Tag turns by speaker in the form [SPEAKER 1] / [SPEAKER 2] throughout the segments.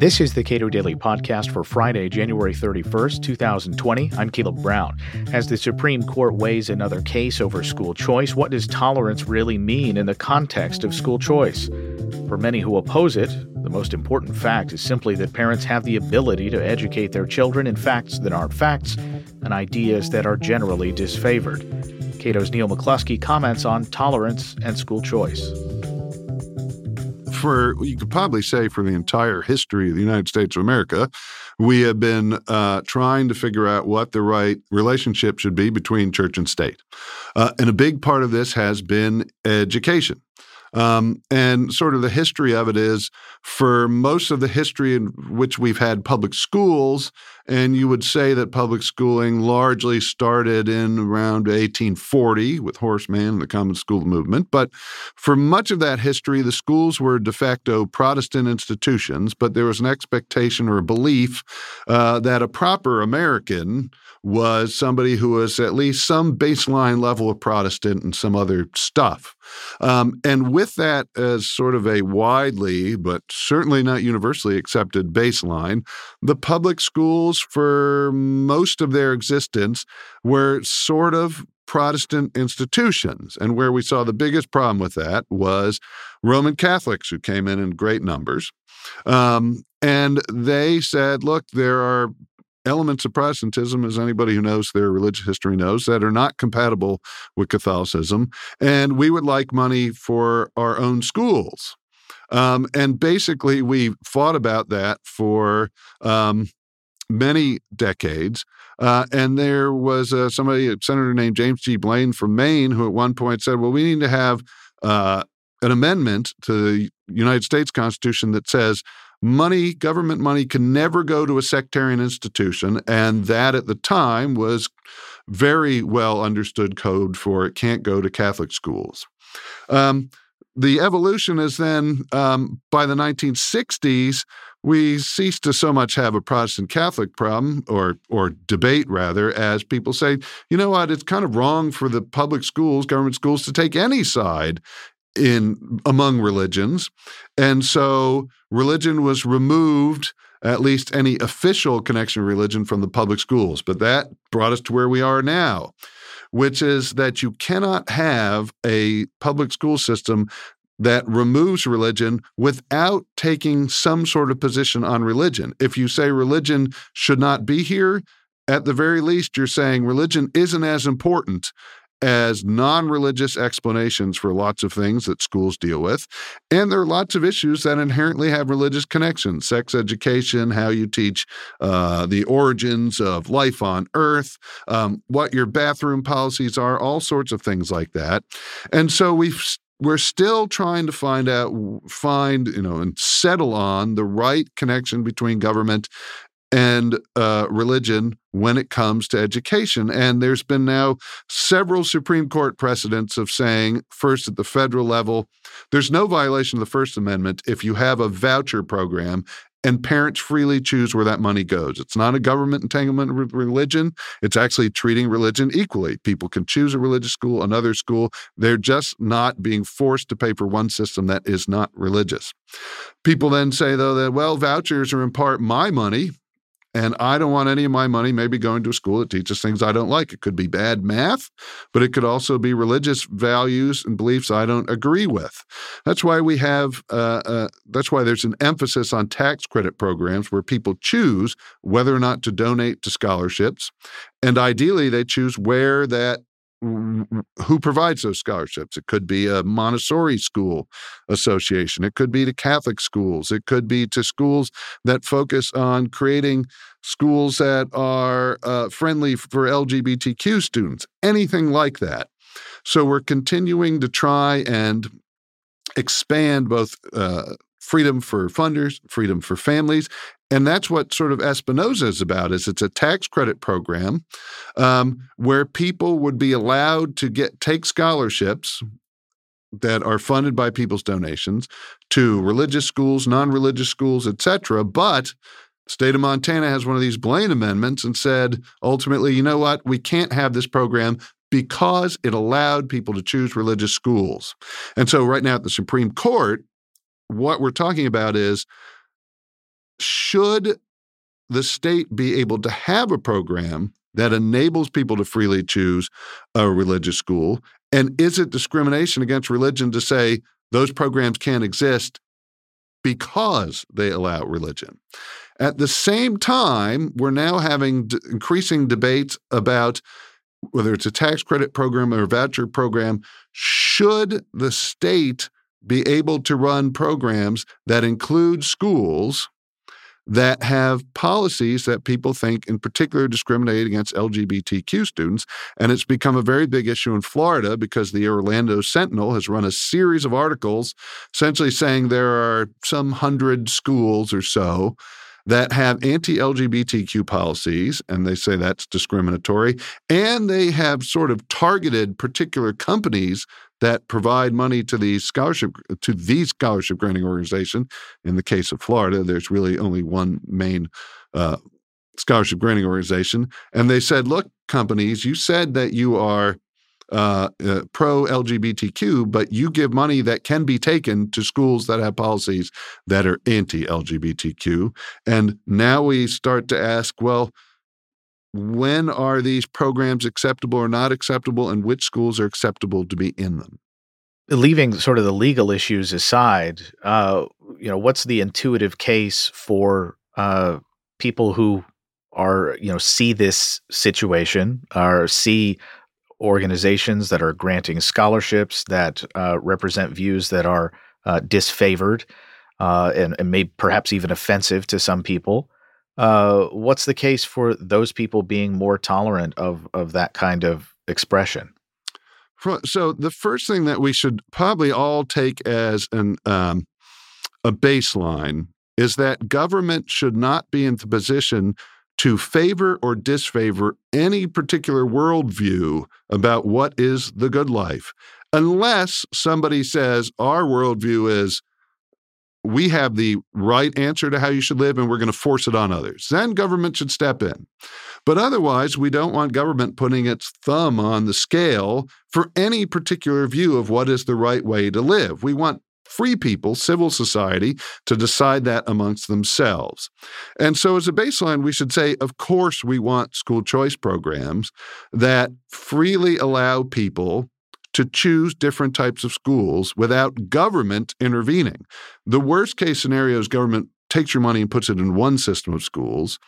[SPEAKER 1] This is the Cato Daily Podcast for Friday, January 31st, 2020. I'm Caleb Brown. As the Supreme Court weighs another case over school choice, what does tolerance really mean in the context of school choice? For many who oppose it, the most important fact is simply that parents have the ability to educate their children in facts that aren't facts and ideas that are generally disfavored. Cato's Neil McCluskey comments on tolerance and school choice
[SPEAKER 2] for, you could probably say, for the entire history of the United States of America, we have been uh, trying to figure out what the right relationship should be between church and state. Uh, and a big part of this has been education. Um, and sort of the history of it is for most of the history in which we've had public schools, and you would say that public schooling largely started in around 1840 with Horace Mann and the Common School movement. But for much of that history, the schools were de facto Protestant institutions, but there was an expectation or a belief uh, that a proper American was somebody who was at least some baseline level of Protestant and some other stuff. Um, and with that as sort of a widely, but certainly not universally accepted baseline, the public schools, for most of their existence, were sort of Protestant institutions. And where we saw the biggest problem with that was Roman Catholics who came in in great numbers. Um, and they said, look, there are elements of Protestantism, as anybody who knows their religious history knows, that are not compatible with Catholicism. And we would like money for our own schools. Um, and basically, we fought about that for um, many decades. Uh, and there was uh, somebody, a senator named James G. Blaine from Maine, who at one point said, well, we need to have uh, an amendment to the United States Constitution that says money, government money, can never go to a sectarian institution. And that at the time was very well understood code for it can't go to Catholic schools. Um, the evolution is then um, by the 1960s, we ceased to so much have a Protestant Catholic problem or or debate rather, as people say, you know what, it's kind of wrong for the public schools, government schools, to take any side in among religions. And so religion was removed, at least any official connection of religion from the public schools. But that brought us to where we are now, which is that you cannot have a public school system that removes religion without taking some sort of position on religion. If you say religion should not be here, at the very least, you're saying religion isn't as important as non religious explanations for lots of things that schools deal with. And there are lots of issues that inherently have religious connections sex education, how you teach uh, the origins of life on earth, um, what your bathroom policies are, all sorts of things like that. And so we've we're still trying to find out find you know and settle on the right connection between government and uh, religion when it comes to education. And there's been now several Supreme Court precedents of saying, first at the federal level, there's no violation of the First Amendment if you have a voucher program and parents freely choose where that money goes. It's not a government entanglement with religion. It's actually treating religion equally. People can choose a religious school, another school. They're just not being forced to pay for one system that is not religious. People then say, though, that, well, vouchers are in part my money and I don't want any of my money maybe going to a school that teaches things I don't like. It could be bad math, but it could also be religious values and beliefs I don't agree with. That's why we have, uh, uh, that's why there's an emphasis on tax credit programs where people choose whether or not to donate to scholarships. And ideally, they choose where that who provides those scholarships. It could be a Montessori school association. It could be to Catholic schools. It could be to schools that focus on creating schools that are uh, friendly for LGBTQ students, anything like that. So we're continuing to try and expand both uh, freedom for funders, freedom for families, and that's what sort of Espinoza is about. Is it's a tax credit program um, where people would be allowed to get take scholarships that are funded by people's donations to religious schools, non-religious schools, etc. But state of Montana has one of these Blaine amendments and said ultimately, you know what, we can't have this program because it allowed people to choose religious schools. And so right now at the Supreme Court, what we're talking about is should the state be able to have a program that enables people to freely choose a religious school? And is it discrimination against religion to say those programs can't exist because they allow religion? At the same time, we're now having d- increasing debates about whether it's a tax credit program or a voucher program. Should the state be able to run programs that include schools that have policies that people think in particular discriminate against LGBTQ students. And it's become a very big issue in Florida because the Orlando Sentinel has run a series of articles essentially saying there are some hundred schools or so that have anti LGBTQ policies, and they say that's discriminatory. And they have sort of targeted particular companies that provide money to the scholarship to the scholarship granting organization. In the case of Florida, there's really only one main uh, scholarship granting organization, and they said, "Look, companies, you said that you are." Uh, uh, pro LGBTQ, but you give money that can be taken to schools that have policies that are anti LGBTQ. And now we start to ask, well, when are these programs acceptable or not acceptable, and which schools are acceptable to be in them?
[SPEAKER 1] Leaving sort of the legal issues aside, uh, you know, what's the intuitive case for uh, people who are, you know, see this situation or see organizations that are granting scholarships that uh, represent views that are uh, disfavored uh, and, and may perhaps even offensive to some people? Uh, what's the case for those people being more tolerant of of that kind of expression?
[SPEAKER 2] So the first thing that we should probably all take as an um, a baseline is that government should not be in the position to favor or disfavor any particular worldview about what is the good life, unless somebody says our worldview is we have the right answer to how you should live and we're going to force it on others. Then government should step in. But otherwise, we don't want government putting its thumb on the scale for any particular view of what is the right way to live. We want free people, civil society, to decide that amongst themselves. And so, as a baseline, we should say, of course, we want school choice programs that freely allow people to choose different types of schools without government intervening. The worst case scenario is government takes your money and puts it in one system of schools,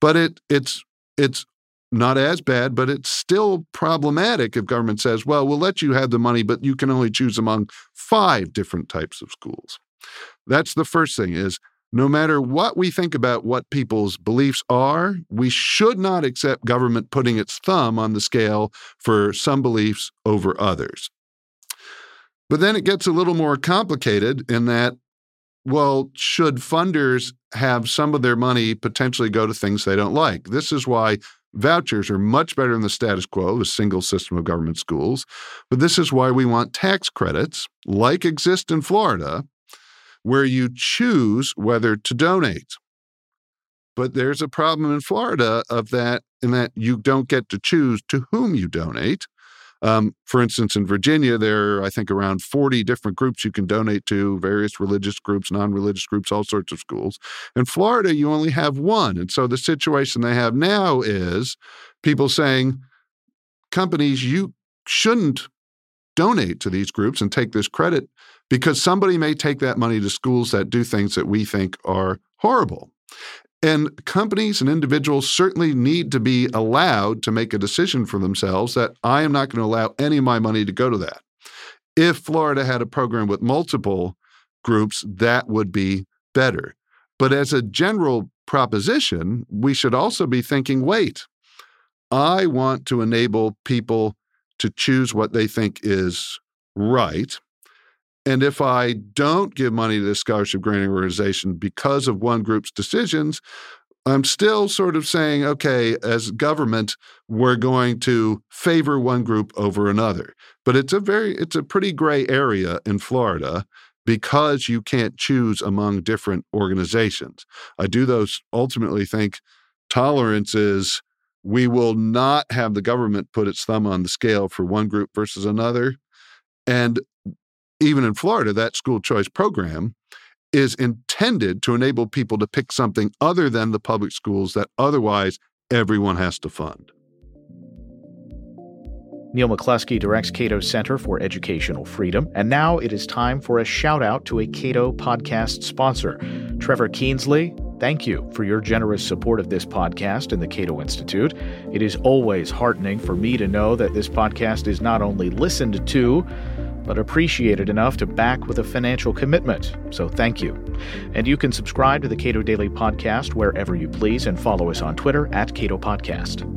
[SPEAKER 2] but it it's it's not as bad, but it's still problematic if government says, well, we'll let you have the money, but you can only choose among five different types of schools. That's the first thing is no matter what we think about what people's beliefs are, we should not accept government putting its thumb on the scale for some beliefs over others. But then it gets a little more complicated in that, well, should funders have some of their money potentially go to things they don't like? This is why vouchers are much better than the status quo, a single system of government schools. But this is why we want tax credits, like exist in Florida, where you choose whether to donate. But there's a problem in Florida of that, in that you don't get to choose to whom you donate. Um, for instance, in Virginia, there are, I think, around 40 different groups you can donate to, various religious groups, non religious groups, all sorts of schools. In Florida, you only have one. And so the situation they have now is people saying, companies, you shouldn't donate to these groups and take this credit because somebody may take that money to schools that do things that we think are horrible. And companies and individuals certainly need to be allowed to make a decision for themselves that I am not going to allow any of my money to go to that. If Florida had a program with multiple groups, that would be better. But as a general proposition, we should also be thinking wait, I want to enable people to choose what they think is right. And if I don't give money to the scholarship granting organization because of one group's decisions, I'm still sort of saying, okay, as government, we're going to favor one group over another. But it's a very, it's a pretty gray area in Florida because you can't choose among different organizations. I do those ultimately think tolerance is we will not have the government put its thumb on the scale for one group versus another. And even in Florida, that school choice program is intended to enable people to pick something other than the public schools that otherwise everyone has to fund.
[SPEAKER 1] Neil McCluskey directs Cato's Center for Educational Freedom. And now it is time for a shout out to a Cato podcast sponsor. Trevor Keensley, thank you for your generous support of this podcast and the Cato Institute. It is always heartening for me to know that this podcast is not only listened to, but appreciated enough to back with a financial commitment. So thank you. And you can subscribe to the Cato Daily Podcast wherever you please and follow us on Twitter at Cato Podcast.